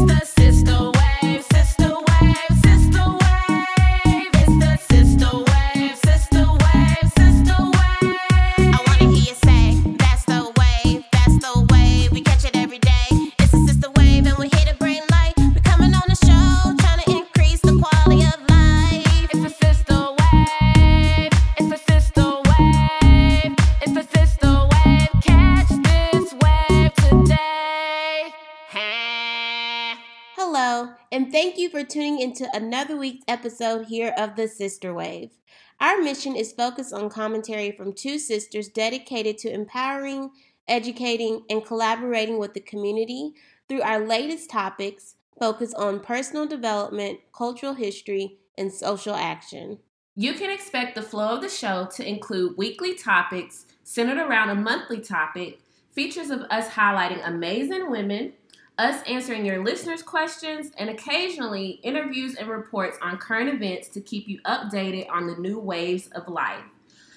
It's tuning into another week's episode here of The Sister Wave. Our mission is focused on commentary from two sisters dedicated to empowering, educating, and collaborating with the community through our latest topics focused on personal development, cultural history, and social action. You can expect the flow of the show to include weekly topics centered around a monthly topic, features of us highlighting amazing women, us answering your listeners' questions, and occasionally interviews and reports on current events to keep you updated on the new waves of life.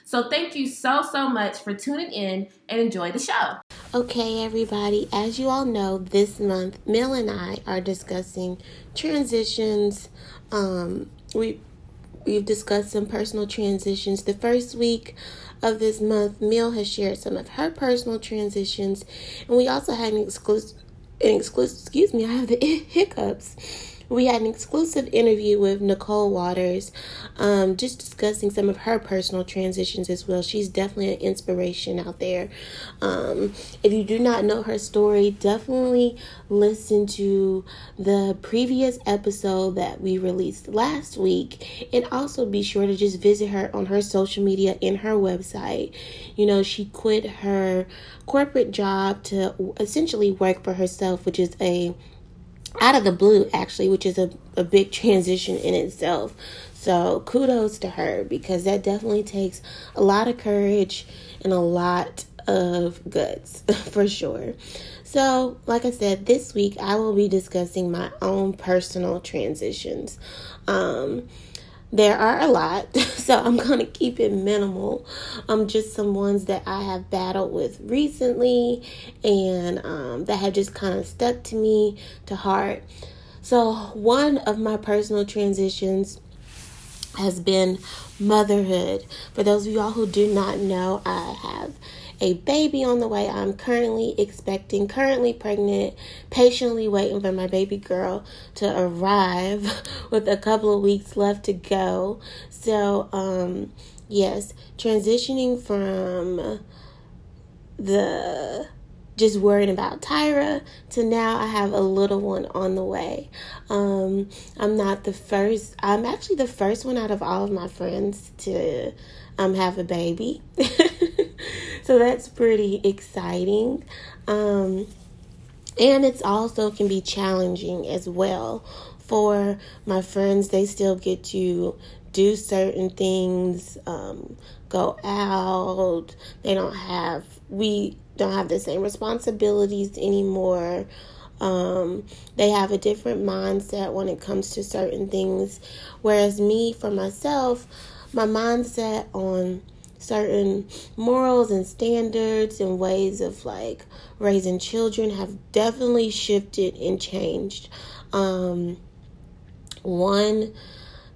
So, thank you so, so much for tuning in and enjoy the show. Okay, everybody, as you all know, this month, Mill and I are discussing transitions. Um, we we've discussed some personal transitions. The first week of this month, Mill has shared some of her personal transitions, and we also had an exclusive, an exclusive. Excuse me, I have the hiccups. We had an exclusive interview with Nicole Waters, um, just discussing some of her personal transitions as well. She's definitely an inspiration out there. Um, if you do not know her story, definitely listen to the previous episode that we released last week, and also be sure to just visit her on her social media and her website. You know, she quit her corporate job to essentially work for herself, which is a out of the blue actually which is a, a big transition in itself. So kudos to her because that definitely takes a lot of courage and a lot of guts for sure. So like i said this week i will be discussing my own personal transitions. Um there are a lot, so I'm going to keep it minimal. Um, just some ones that I have battled with recently and um, that have just kind of stuck to me to heart. So, one of my personal transitions has been motherhood. For those of y'all who do not know, I have a baby on the way. I'm currently expecting, currently pregnant, patiently waiting for my baby girl to arrive with a couple of weeks left to go. So, um, yes, transitioning from the just worrying about Tyra to now I have a little one on the way. Um, I'm not the first, I'm actually the first one out of all of my friends to um, have a baby. so that's pretty exciting. Um, and it's also can be challenging as well for my friends. They still get to do certain things, um, go out. They don't have, we don't have the same responsibilities anymore. Um, they have a different mindset when it comes to certain things. Whereas me, for myself, my mindset on certain morals and standards and ways of like raising children have definitely shifted and changed. Um, one,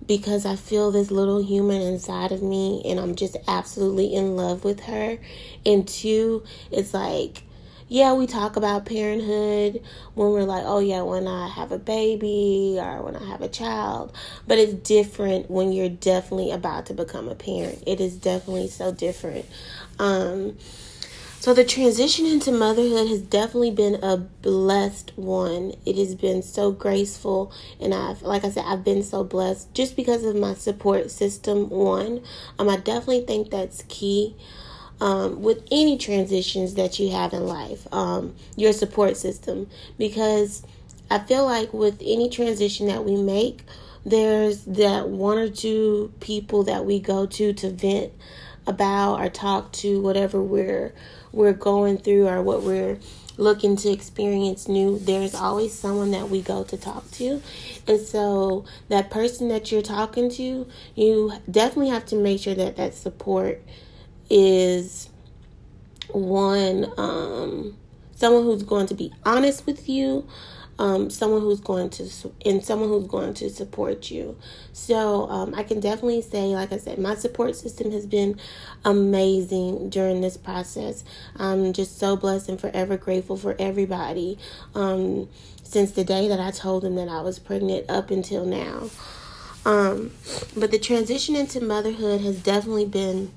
because I feel this little human inside of me and I'm just absolutely in love with her. And two, it's like, yeah, we talk about parenthood when we're like, oh, yeah, when I have a baby or when I have a child. But it's different when you're definitely about to become a parent. It is definitely so different. Um, so the transition into motherhood has definitely been a blessed one. It has been so graceful and I've like I said I've been so blessed just because of my support system one. Um I definitely think that's key. Um, with any transitions that you have in life, um, your support system, because I feel like with any transition that we make, there's that one or two people that we go to to vent about or talk to whatever we're we're going through or what we're looking to experience new there's always someone that we go to talk to. And so that person that you're talking to you definitely have to make sure that that support is one um someone who's going to be honest with you um, someone who's going to and someone who's going to support you. So um, I can definitely say, like I said, my support system has been amazing during this process. I'm just so blessed and forever grateful for everybody um, since the day that I told them that I was pregnant up until now. Um, but the transition into motherhood has definitely been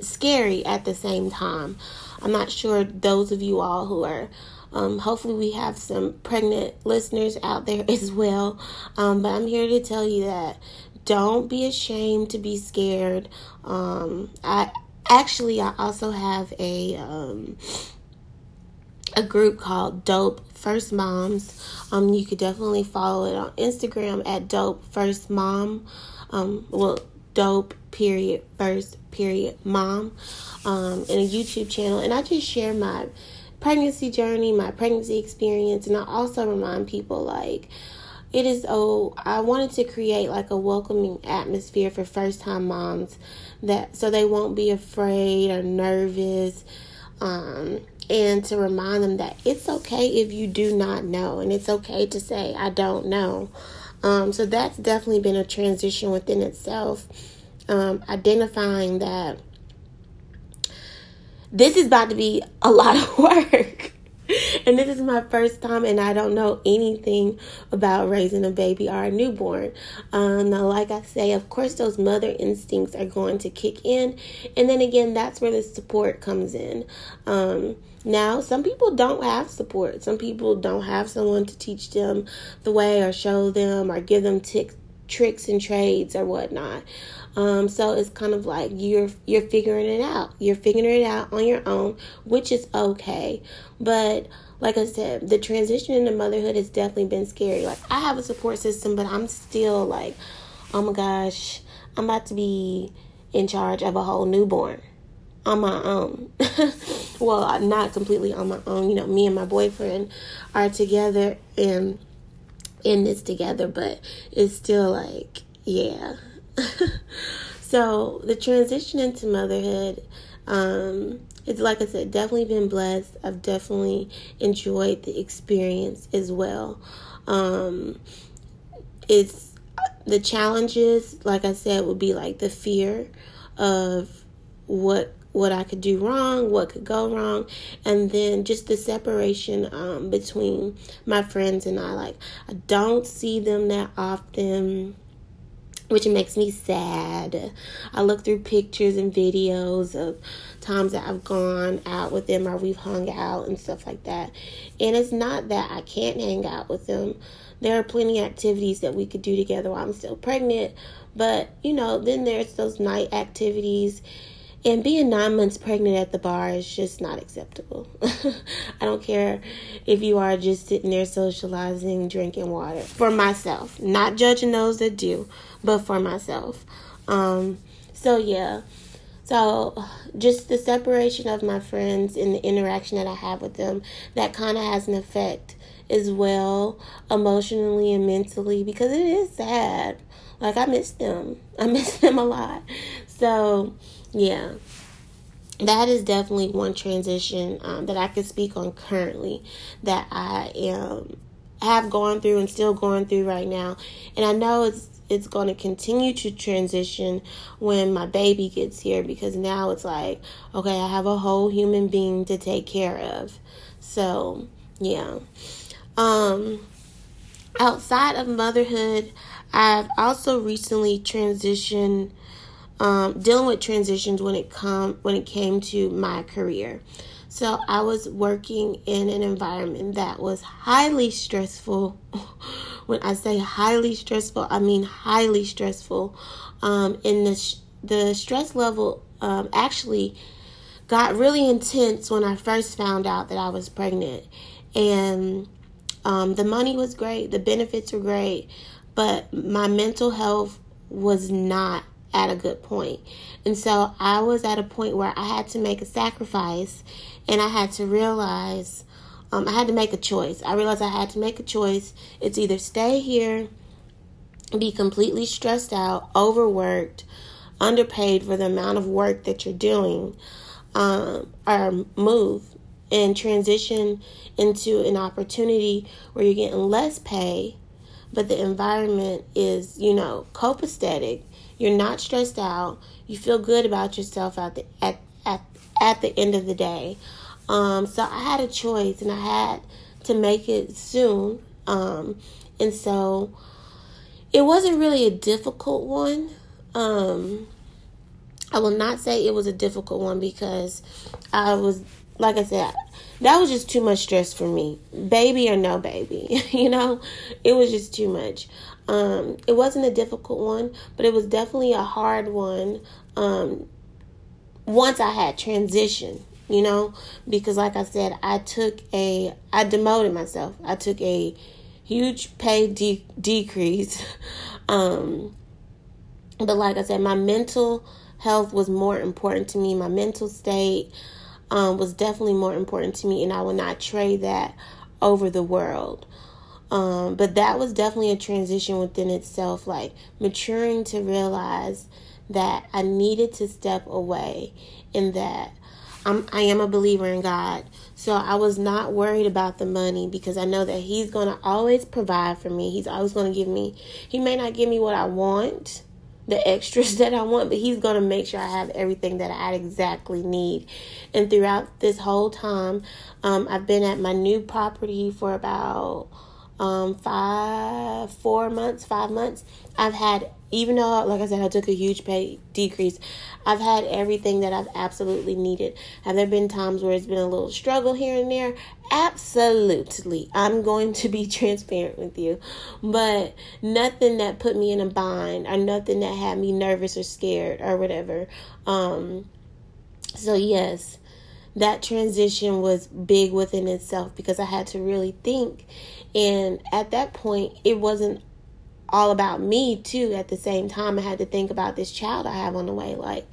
scary at the same time. I'm not sure those of you all who are um, hopefully, we have some pregnant listeners out there as well. Um, but I'm here to tell you that don't be ashamed to be scared. Um, I actually I also have a um, a group called Dope First Moms. Um, you could definitely follow it on Instagram at Dope First Mom. Um, well, Dope period First period Mom. Um, and a YouTube channel, and I just share my pregnancy journey, my pregnancy experience, and I also remind people like it is oh I wanted to create like a welcoming atmosphere for first time moms that so they won't be afraid or nervous um and to remind them that it's okay if you do not know and it's okay to say I don't know. Um so that's definitely been a transition within itself. Um identifying that this is about to be a lot of work. and this is my first time, and I don't know anything about raising a baby or a newborn. Um, now, like I say, of course, those mother instincts are going to kick in, and then again, that's where the support comes in. Um, now, some people don't have support. Some people don't have someone to teach them the way, or show them, or give them tricks and trades or whatnot. Um, so it's kind of like you're you're figuring it out. You're figuring it out on your own, which is okay. But like I said, the transition into motherhood has definitely been scary. Like I have a support system, but I'm still like, oh my gosh, I'm about to be in charge of a whole newborn on my own. well, not completely on my own. You know, me and my boyfriend are together and in this together, but it's still like, yeah. so the transition into motherhood, um, it's like I said, definitely been blessed. I've definitely enjoyed the experience as well. Um, it's the challenges, like I said, would be like the fear of what what I could do wrong, what could go wrong, and then just the separation um, between my friends and I. Like, I don't see them that often, which makes me sad. I look through pictures and videos of times that I've gone out with them or we've hung out and stuff like that. And it's not that I can't hang out with them. There are plenty of activities that we could do together while I'm still pregnant. But, you know, then there's those night activities and being nine months pregnant at the bar is just not acceptable. I don't care if you are just sitting there socializing, drinking water. For myself, not judging those that do, but for myself. Um, so, yeah. So, just the separation of my friends and the interaction that I have with them, that kind of has an effect as well, emotionally and mentally, because it is sad. Like, I miss them. I miss them a lot. So, yeah that is definitely one transition um, that I can speak on currently that I am have gone through and still going through right now, and I know it's it's going to continue to transition when my baby gets here because now it's like okay, I have a whole human being to take care of. So yeah, um, outside of motherhood, I've also recently transitioned um, dealing with transitions when it come when it came to my career. So I was working in an environment that was highly stressful. when I say highly stressful, I mean highly stressful. Um, and the sh- the stress level um, actually got really intense when I first found out that I was pregnant, and um, the money was great, the benefits were great, but my mental health was not at a good point. And so I was at a point where I had to make a sacrifice and I had to realize um, I had to make a choice. I realized I had to make a choice. It's either stay here, be completely stressed out, overworked, underpaid for the amount of work that you're doing, um, or move and transition into an opportunity where you're getting less pay, but the environment is, you know, copacetic. You're not stressed out. You feel good about yourself at the at at at the end of the day. Um, so I had a choice, and I had to make it soon. Um, and so it wasn't really a difficult one. Um, I will not say it was a difficult one because I was, like I said, that was just too much stress for me. Baby or no baby, you know, it was just too much. Um, it wasn't a difficult one, but it was definitely a hard one. Um, once I had transition, you know, because like I said, I took a, I demoted myself. I took a huge pay de- decrease. um, but like I said, my mental health was more important to me. My mental state um, was definitely more important to me, and I will not trade that over the world. Um, but that was definitely a transition within itself, like maturing to realize that I needed to step away and that I'm, I am a believer in God. So I was not worried about the money because I know that He's going to always provide for me. He's always going to give me, He may not give me what I want, the extras that I want, but He's going to make sure I have everything that I exactly need. And throughout this whole time, um, I've been at my new property for about um, five, four months, five months. I've had, even though, like I said, I took a huge pay decrease, I've had everything that I've absolutely needed. Have there been times where it's been a little struggle here and there? Absolutely. I'm going to be transparent with you. But nothing that put me in a bind or nothing that had me nervous or scared or whatever. Um, so, yes that transition was big within itself because I had to really think. And at that point, it wasn't all about me, too. At the same time, I had to think about this child I have on the way. Like,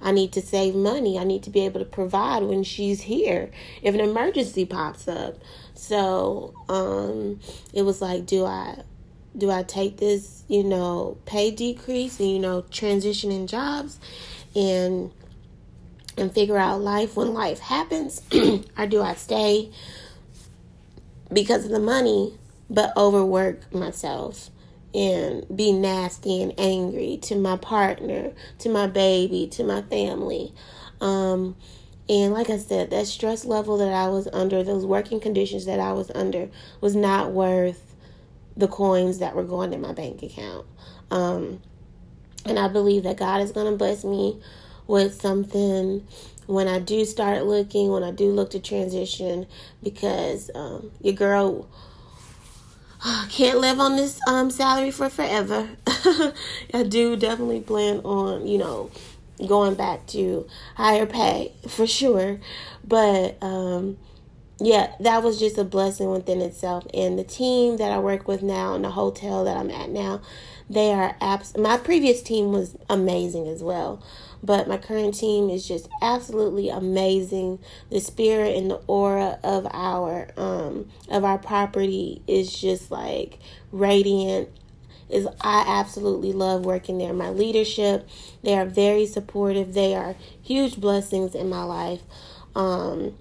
I need to save money. I need to be able to provide when she's here if an emergency pops up. So, um, it was like, do I do I take this, you know, pay decrease and you know, transitioning jobs and and figure out life when life happens? or do I stay because of the money but overwork myself and be nasty and angry to my partner, to my baby, to my family? Um, and like I said, that stress level that I was under, those working conditions that I was under, was not worth the coins that were going in my bank account. Um, and I believe that God is going to bless me with something when I do start looking, when I do look to transition, because um, your girl can't live on this um, salary for forever. I do definitely plan on, you know, going back to higher pay for sure. But um, yeah, that was just a blessing within itself. And the team that I work with now in the hotel that I'm at now, they are abs. My previous team was amazing as well, but my current team is just absolutely amazing. The spirit and the aura of our um of our property is just like radiant. Is I absolutely love working there. My leadership, they are very supportive. They are huge blessings in my life. Um,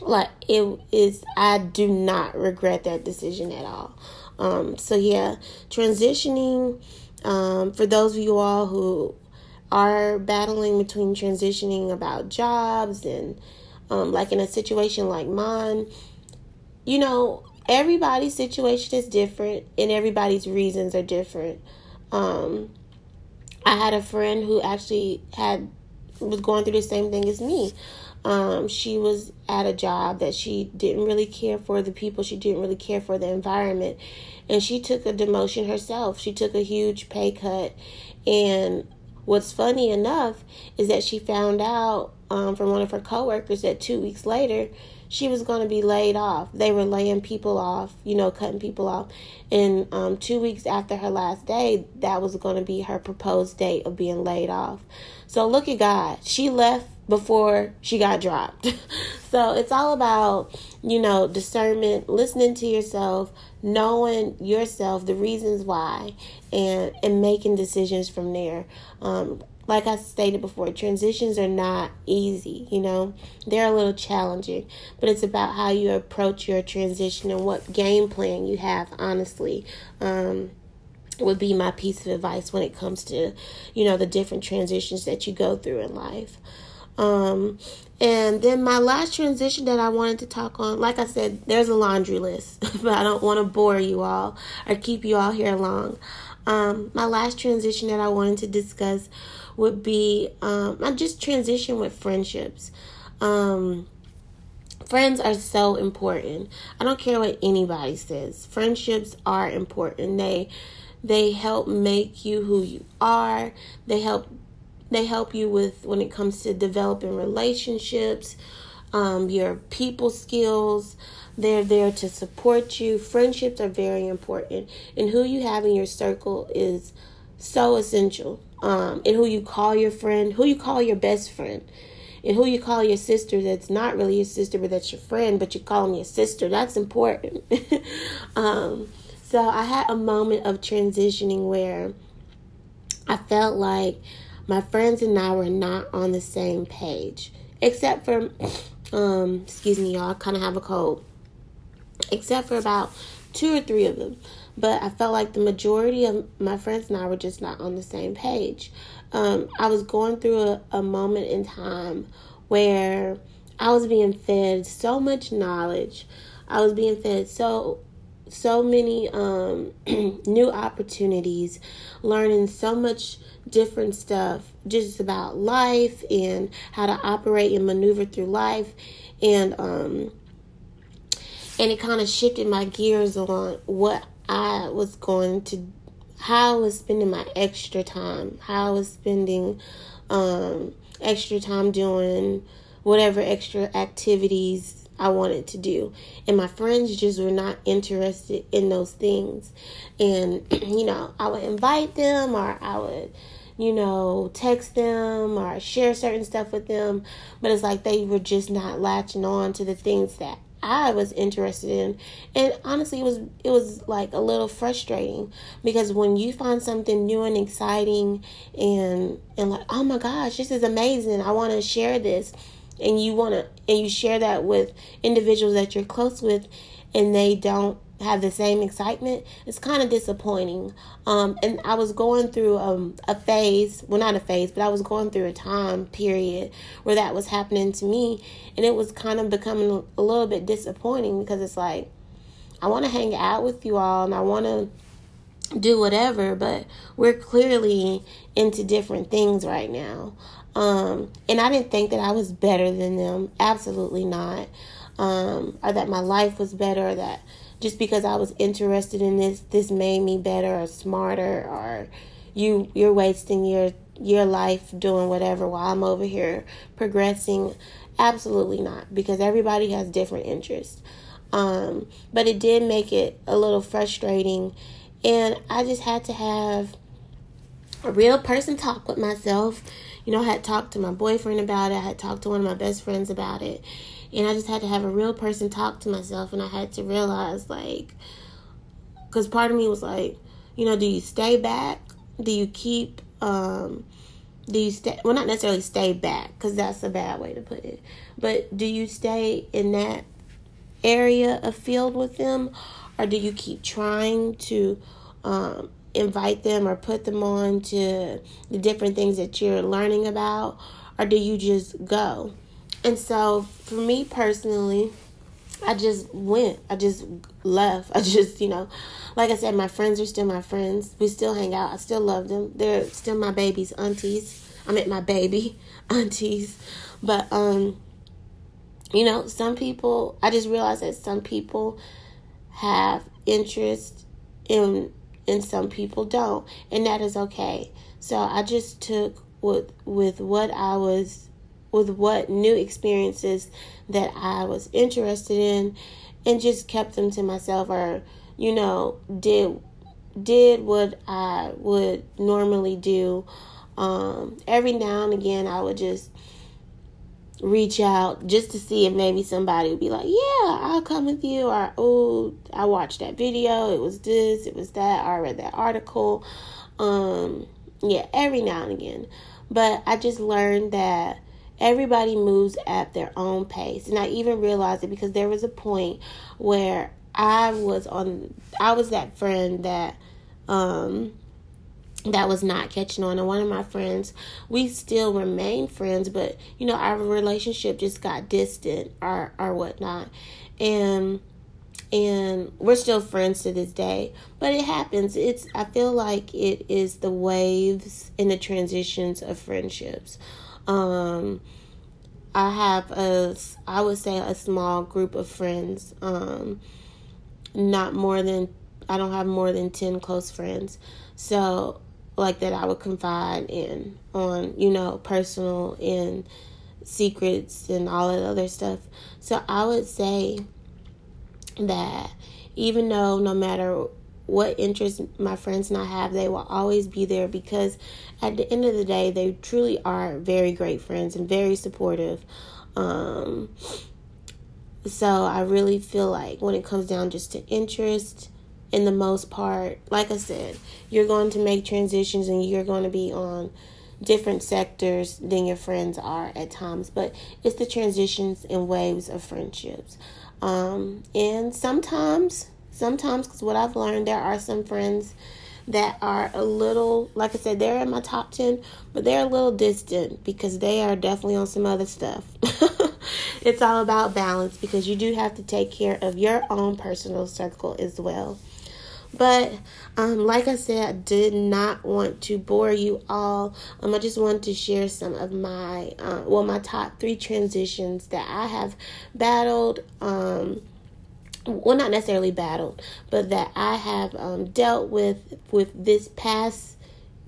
like it is i do not regret that decision at all um so yeah transitioning um for those of you all who are battling between transitioning about jobs and um like in a situation like mine you know everybody's situation is different and everybody's reasons are different um i had a friend who actually had was going through the same thing as me um, she was at a job that she didn't really care for the people, she didn't really care for the environment, and she took a demotion herself. She took a huge pay cut. And what's funny enough is that she found out um, from one of her coworkers that two weeks later, she was going to be laid off. They were laying people off, you know, cutting people off. And um, two weeks after her last day, that was going to be her proposed date of being laid off. So look at God. She left before she got dropped. so it's all about, you know, discernment, listening to yourself, knowing yourself, the reasons why, and and making decisions from there. Um, like I stated before, transitions are not easy, you know. They're a little challenging, but it's about how you approach your transition and what game plan you have, honestly. Um, would be my piece of advice when it comes to, you know, the different transitions that you go through in life. Um, and then my last transition that I wanted to talk on, like I said, there's a laundry list, but I don't want to bore you all or keep you all here long. Um, my last transition that I wanted to discuss would be um, I just transition with friendships. Um, friends are so important. I don't care what anybody says. Friendships are important. They they help make you who you are. They help they help you with when it comes to developing relationships, um, your people skills. They're there to support you. Friendships are very important, and who you have in your circle is so essential. Um, and who you call your friend, who you call your best friend, and who you call your sister that's not really your sister, but that's your friend, but you call them your sister. That's important. um, so I had a moment of transitioning where I felt like my friends and I were not on the same page, except for, um, excuse me, y'all, I kind of have a cold, except for about two or three of them. But I felt like the majority of my friends and I were just not on the same page. Um, I was going through a, a moment in time where I was being fed so much knowledge. I was being fed so so many um, new opportunities, learning so much different stuff just about life and how to operate and maneuver through life, and um, and it kind of shifted my gears on what I was going to, how I was spending my extra time, how I was spending um, extra time doing whatever extra activities I wanted to do. And my friends just were not interested in those things. And, you know, I would invite them or I would, you know, text them or share certain stuff with them. But it's like they were just not latching on to the things that I was interested in. And honestly, it was it was like a little frustrating because when you find something new and exciting and and like, oh my gosh, this is amazing. I want to share this and you want to and you share that with individuals that you're close with and they don't have the same excitement it's kind of disappointing. Um, and i was going through um, a phase well not a phase but i was going through a time period where that was happening to me and it was kind of becoming a little bit disappointing because it's like i want to hang out with you all and i want to do whatever but we're clearly into different things right now um, and I didn't think that I was better than them. Absolutely not. Um, or that my life was better, or that just because I was interested in this, this made me better or smarter, or you you're wasting your your life doing whatever while I'm over here progressing. Absolutely not, because everybody has different interests. Um, but it did make it a little frustrating, and I just had to have real person talk with myself you know, I had talked to my boyfriend about it. I had talked to one of my best friends about it. And I just had to have a real person talk to myself. And I had to realize, like, because part of me was like, you know, do you stay back? Do you keep, um, do you stay, well, not necessarily stay back, because that's a bad way to put it. But do you stay in that area of field with them? Or do you keep trying to, um, invite them or put them on to the different things that you're learning about or do you just go? And so for me personally i just went. I just left. I just you know like i said my friends are still my friends. We still hang out. I still love them. They're still my baby's aunties. I meant my baby aunties. But um you know some people i just realized that some people have interest in and some people don't and that is okay. So i just took with with what i was with what new experiences that i was interested in and just kept them to myself or you know did did what i would normally do. Um, every now and again i would just reach out just to see if maybe somebody would be like, Yeah, I'll come with you, or Oh, I watched that video, it was this, it was that, I read that article. Um, yeah, every now and again. but I just learned that everybody moves at their own pace. And I even realized it because there was a point where I was on I was that friend that um that was not catching on. And one of my friends we still remain friends but you know our relationship just got distant or or whatnot. And and we're still friends to this day. But it happens. It's i feel like it is the waves and the transitions of friendships. Um i have a i would say a small group of friends. Um not more than i don't have more than 10 close friends. So like that I would confide in on, you know, personal and secrets and all that other stuff. So I would say that even though no matter what interests my friends and I have, they will always be there because at the end of the day, they truly are very great friends and very supportive. Um, so I really feel like when it comes down just to interest, in the most part, like I said, you're going to make transitions and you're going to be on different sectors than your friends are at times, but it's the transitions and waves of friendships. Um, and sometimes, sometimes, because what I've learned, there are some friends that are a little, like I said, they're in my top 10, but they're a little distant because they are definitely on some other stuff. it's all about balance because you do have to take care of your own personal circle as well. But um, like I said, I did not want to bore you all. Um, I just wanted to share some of my uh, well, my top three transitions that I have battled. Um, well, not necessarily battled, but that I have um, dealt with with this past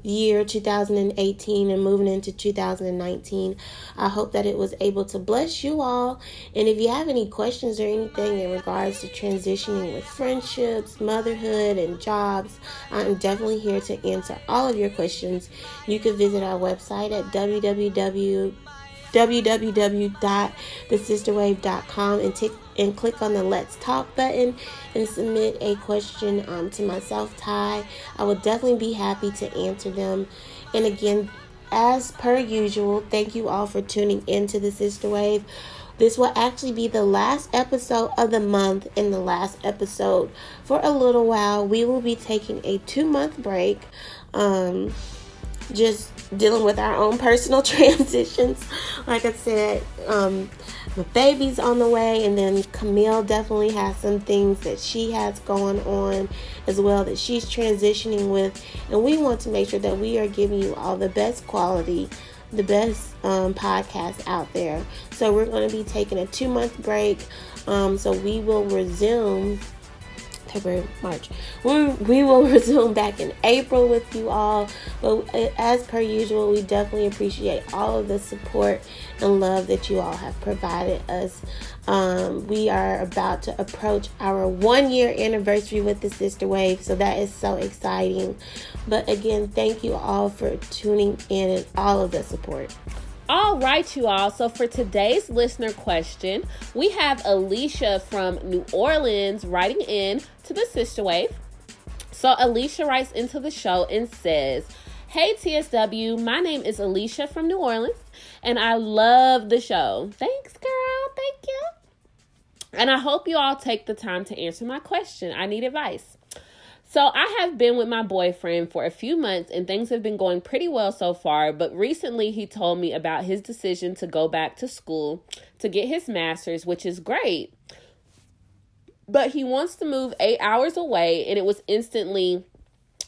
year 2018 and moving into 2019. I hope that it was able to bless you all. And if you have any questions or anything in regards to transitioning with friendships, motherhood, and jobs, I'm definitely here to answer all of your questions. You can visit our website at www www.thesisterwave.com and tick and click on the Let's Talk button and submit a question um, to myself, Ty. I will definitely be happy to answer them. And again, as per usual, thank you all for tuning into the Sister Wave. This will actually be the last episode of the month and the last episode for a little while. We will be taking a two month break. Um, just dealing with our own personal transitions. Like I said, um, the baby's on the way, and then Camille definitely has some things that she has going on as well that she's transitioning with. And we want to make sure that we are giving you all the best quality, the best um, podcast out there. So we're going to be taking a two month break. Um, so we will resume February, March. We, we will resume back in April with you all. But as per usual, we definitely appreciate all of the support and love that you all have provided us. Um, we are about to approach our one year anniversary with the Sister Wave, so that is so exciting. But again, thank you all for tuning in and all of the support. All right, you all. So for today's listener question, we have Alicia from New Orleans writing in to the Sister Wave. So Alicia writes into the show and says, Hey TSW, my name is Alicia from New Orleans, and I love the show. Thanks, girl. Thank you. And I hope you all take the time to answer my question. I need advice. So, I have been with my boyfriend for a few months and things have been going pretty well so far. But recently, he told me about his decision to go back to school to get his master's, which is great. But he wants to move eight hours away, and it was instantly,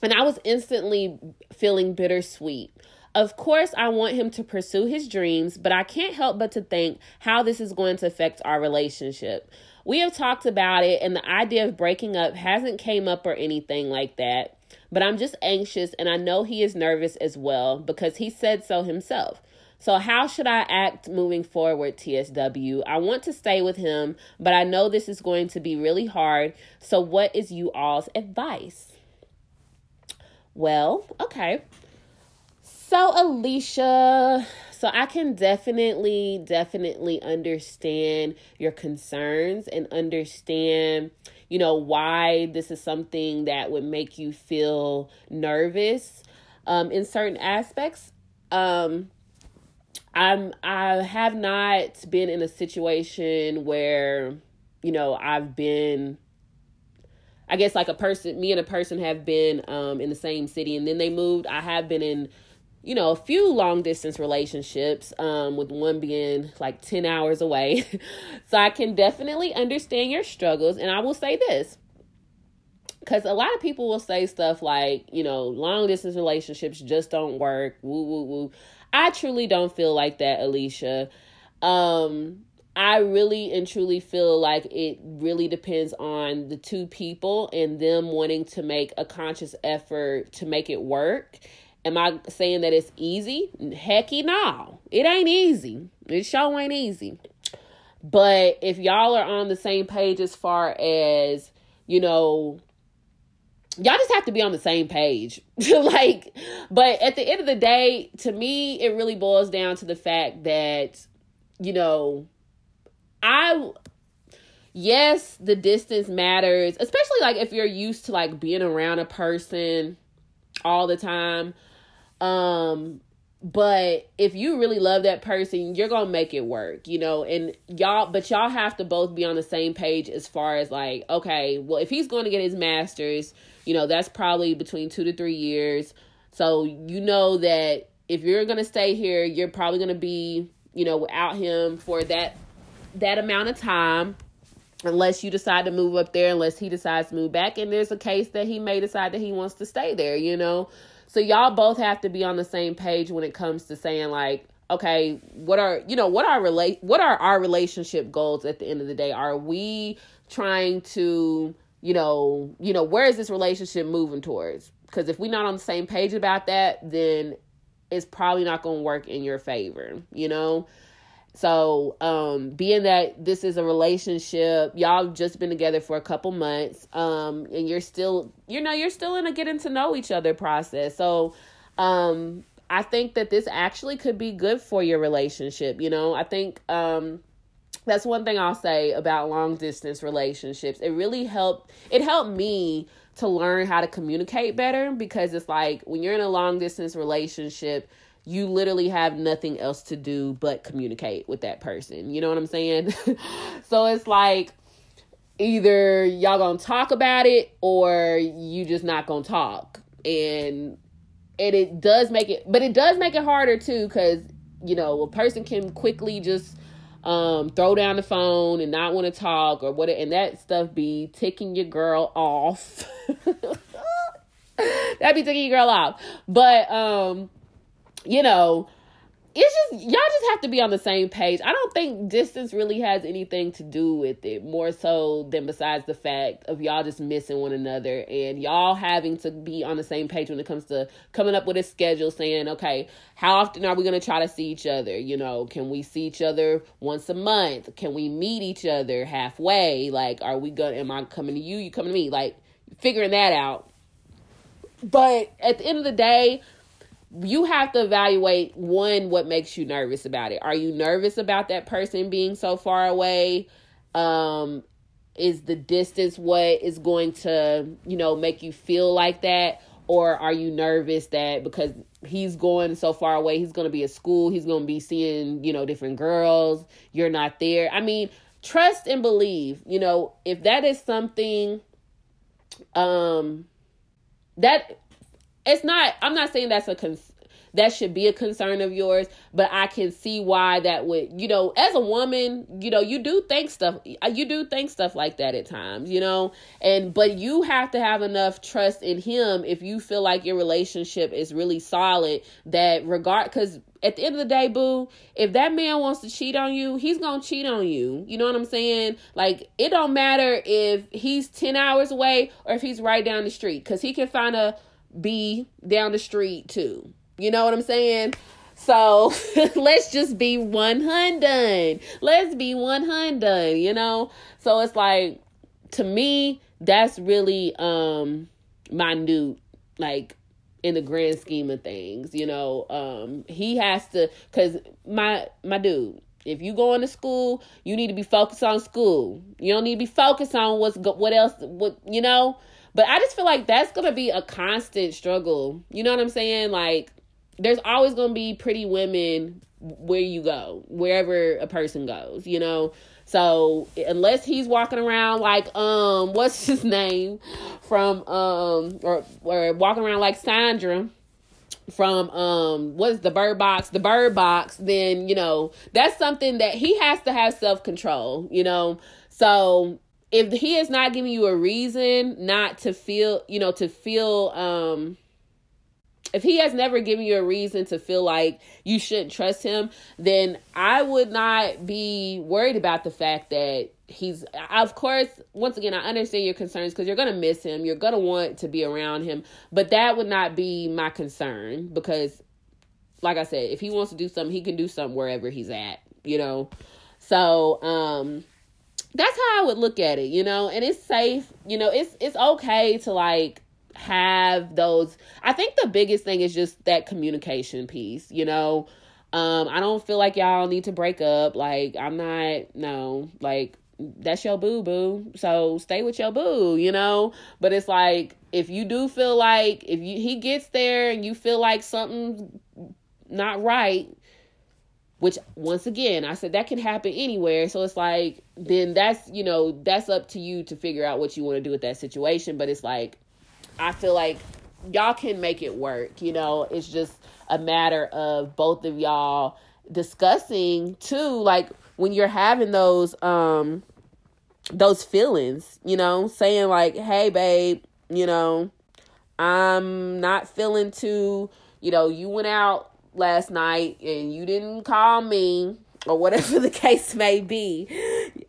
and I was instantly feeling bittersweet. Of course, I want him to pursue his dreams, but I can't help but to think how this is going to affect our relationship. We have talked about it and the idea of breaking up hasn't came up or anything like that. But I'm just anxious and I know he is nervous as well because he said so himself. So, how should I act moving forward, TSW? I want to stay with him, but I know this is going to be really hard. So, what is you all's advice? Well, okay. So, Alicia, so I can definitely, definitely understand your concerns and understand, you know, why this is something that would make you feel nervous um, in certain aspects. um I'm I have not been in a situation where, you know, I've been I guess like a person me and a person have been um in the same city and then they moved. I have been in you know, a few long distance relationships, um, with one being like 10 hours away. so I can definitely understand your struggles. And I will say this because a lot of people will say stuff like, you know, long distance relationships just don't work. Woo, woo, woo. I truly don't feel like that, Alicia. Um, I really and truly feel like it really depends on the two people and them wanting to make a conscious effort to make it work Am I saying that it's easy? Hecky no. It ain't easy. It sure ain't easy. But if y'all are on the same page as far as, you know, y'all just have to be on the same page. like, but at the end of the day, to me, it really boils down to the fact that, you know, I yes, the distance matters, especially like if you're used to like being around a person all the time. Um, but if you really love that person, you're gonna make it work, you know. And y'all, but y'all have to both be on the same page as far as like, okay, well, if he's going to get his master's, you know, that's probably between two to three years. So you know that if you're gonna stay here, you're probably gonna be, you know, without him for that that amount of time unless you decide to move up there unless he decides to move back and there's a case that he may decide that he wants to stay there you know so y'all both have to be on the same page when it comes to saying like, okay, what are you know what are relate what are our relationship goals at the end of the day? Are we trying to you know you know where is this relationship moving towards? Because if we're not on the same page about that, then it's probably not going to work in your favor. You know. So, um, being that this is a relationship, y'all just been together for a couple months, um, and you're still, you know, you're still in a getting to know each other process. So, um, I think that this actually could be good for your relationship. You know, I think, um, that's one thing I'll say about long distance relationships. It really helped, it helped me to learn how to communicate better because it's like when you're in a long distance relationship, you literally have nothing else to do but communicate with that person. You know what I'm saying? so it's like either y'all gonna talk about it or you just not gonna talk. And and it does make it but it does make it harder too because you know a person can quickly just um throw down the phone and not want to talk or what and that stuff be ticking your girl off that be ticking your girl off but um you know, it's just y'all just have to be on the same page. I don't think distance really has anything to do with it, more so than besides the fact of y'all just missing one another and y'all having to be on the same page when it comes to coming up with a schedule saying, okay, how often are we going to try to see each other? You know, can we see each other once a month? Can we meet each other halfway? Like, are we going to, am I coming to you? You coming to me? Like, figuring that out. But at the end of the day, you have to evaluate one what makes you nervous about it. Are you nervous about that person being so far away? Um is the distance what is going to you know make you feel like that? Or are you nervous that because he's going so far away he's going to be at school he's going to be seeing you know different girls you're not there? I mean trust and believe you know if that is something um that it's not i'm not saying that's a con- that should be a concern of yours but i can see why that would you know as a woman you know you do think stuff you do think stuff like that at times you know and but you have to have enough trust in him if you feel like your relationship is really solid that regard because at the end of the day, boo, if that man wants to cheat on you, he's gonna cheat on you. You know what I'm saying? Like it don't matter if he's 10 hours away or if he's right down the street, because he can find a be down the street too. You know what I'm saying? So let's just be 100. Let's be 100, you know? So it's like, to me, that's really um minute, like in the grand scheme of things, you know. Um, he has to, cause my my dude, if you going to school, you need to be focused on school. You don't need to be focused on what's go- what else, what you know. But I just feel like that's gonna be a constant struggle. You know what I'm saying? Like there's always going to be pretty women where you go, wherever a person goes, you know. So unless he's walking around like um what's his name from um or or walking around like Sandra from um what's the bird box the bird box then you know that's something that he has to have self-control you know so if he is not giving you a reason not to feel you know to feel um if he has never given you a reason to feel like you shouldn't trust him, then I would not be worried about the fact that he's of course once again I understand your concerns because you're gonna miss him, you're gonna want to be around him, but that would not be my concern because like I said, if he wants to do something, he can do something wherever he's at, you know. So, um that's how I would look at it, you know, and it's safe, you know, it's it's okay to like have those I think the biggest thing is just that communication piece, you know. Um I don't feel like y'all need to break up. Like I'm not no, like that's your boo boo. So stay with your boo, you know? But it's like if you do feel like if you he gets there and you feel like something's not right, which once again i said that can happen anywhere. So it's like then that's you know that's up to you to figure out what you want to do with that situation. But it's like i feel like y'all can make it work you know? It's just a matter of both of y'all discussing too like when you're having those um those feelings you know? Saying like hey babe you know i'm not feeling too you know you went out last night and you didn't call me or whatever the case may be.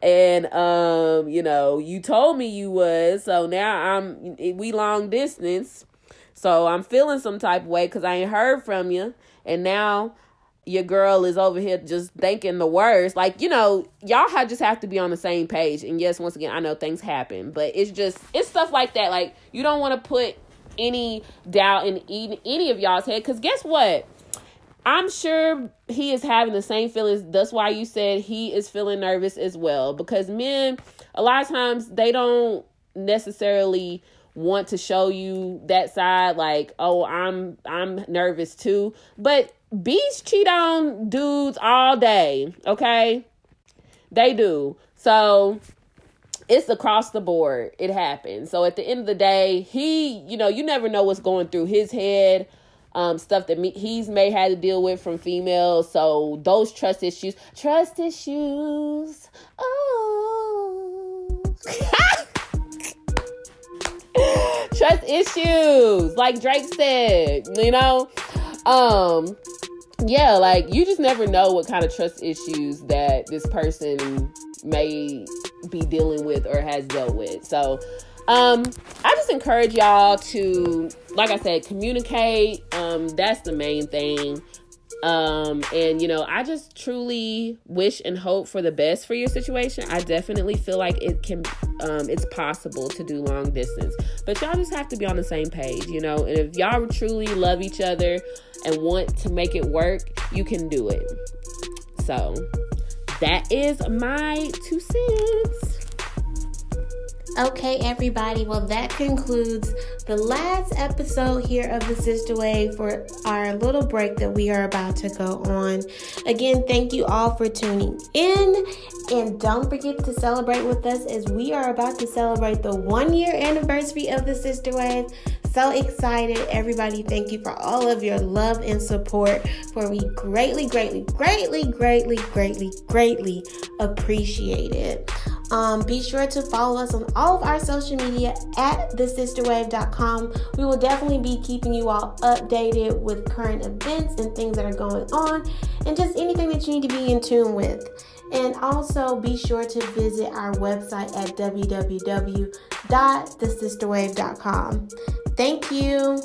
And um you know you told me you was so now i'm we long distance. So i'm feeling some type of way because i ain't heard from you. And now your girl is over here just thinking the worst. Like you know y'all have just have to be on the same page. And yes once again i know things happen but it's just it's stuff like that. Like you don't want to put any doubt in any, any of y'all's head because guess what I'm sure he is having the same feelings. That's why you said he is feeling nervous as well. Because men, a lot of times, they don't necessarily want to show you that side like oh i'm i'm nervous too. But bees cheat on dudes all day okay? They do. So it's across the board. It happens. So at the end of the day he you know you never know what's going through his head um, stuff that me, he's may had to deal with from females. So those trust issues, trust issues. Oh, trust issues, like Drake said. You know, um, yeah, like you just never know what kind of trust issues that this person may be dealing with or has dealt with. So um, I just encourage y'all to, like I said, communicate. Um, that's the main thing. Um, and you know, I just truly wish and hope for the best for your situation. I definitely feel like it can, um, it's possible to do long distance, but y'all just have to be on the same page, you know. And if y'all truly love each other and want to make it work, you can do it. So that is my two cents. Okay, everybody. Well, that concludes the last episode here of the Sister Wave for our little break that we are about to go on. Again, thank you all for tuning in. And don't forget to celebrate with us as we are about to celebrate the one year anniversary of the Sister Wave. So excited. Everybody, thank you for all of your love and support. For we greatly, greatly, greatly, greatly, greatly, greatly appreciate it. Um, be sure to follow us on all of our social media at thesisterwave.com. We will definitely be keeping you all updated with current events and things that are going on and just anything that you need to be in tune with. And also be sure to visit our website at www.thesisterwave.com. Thank you.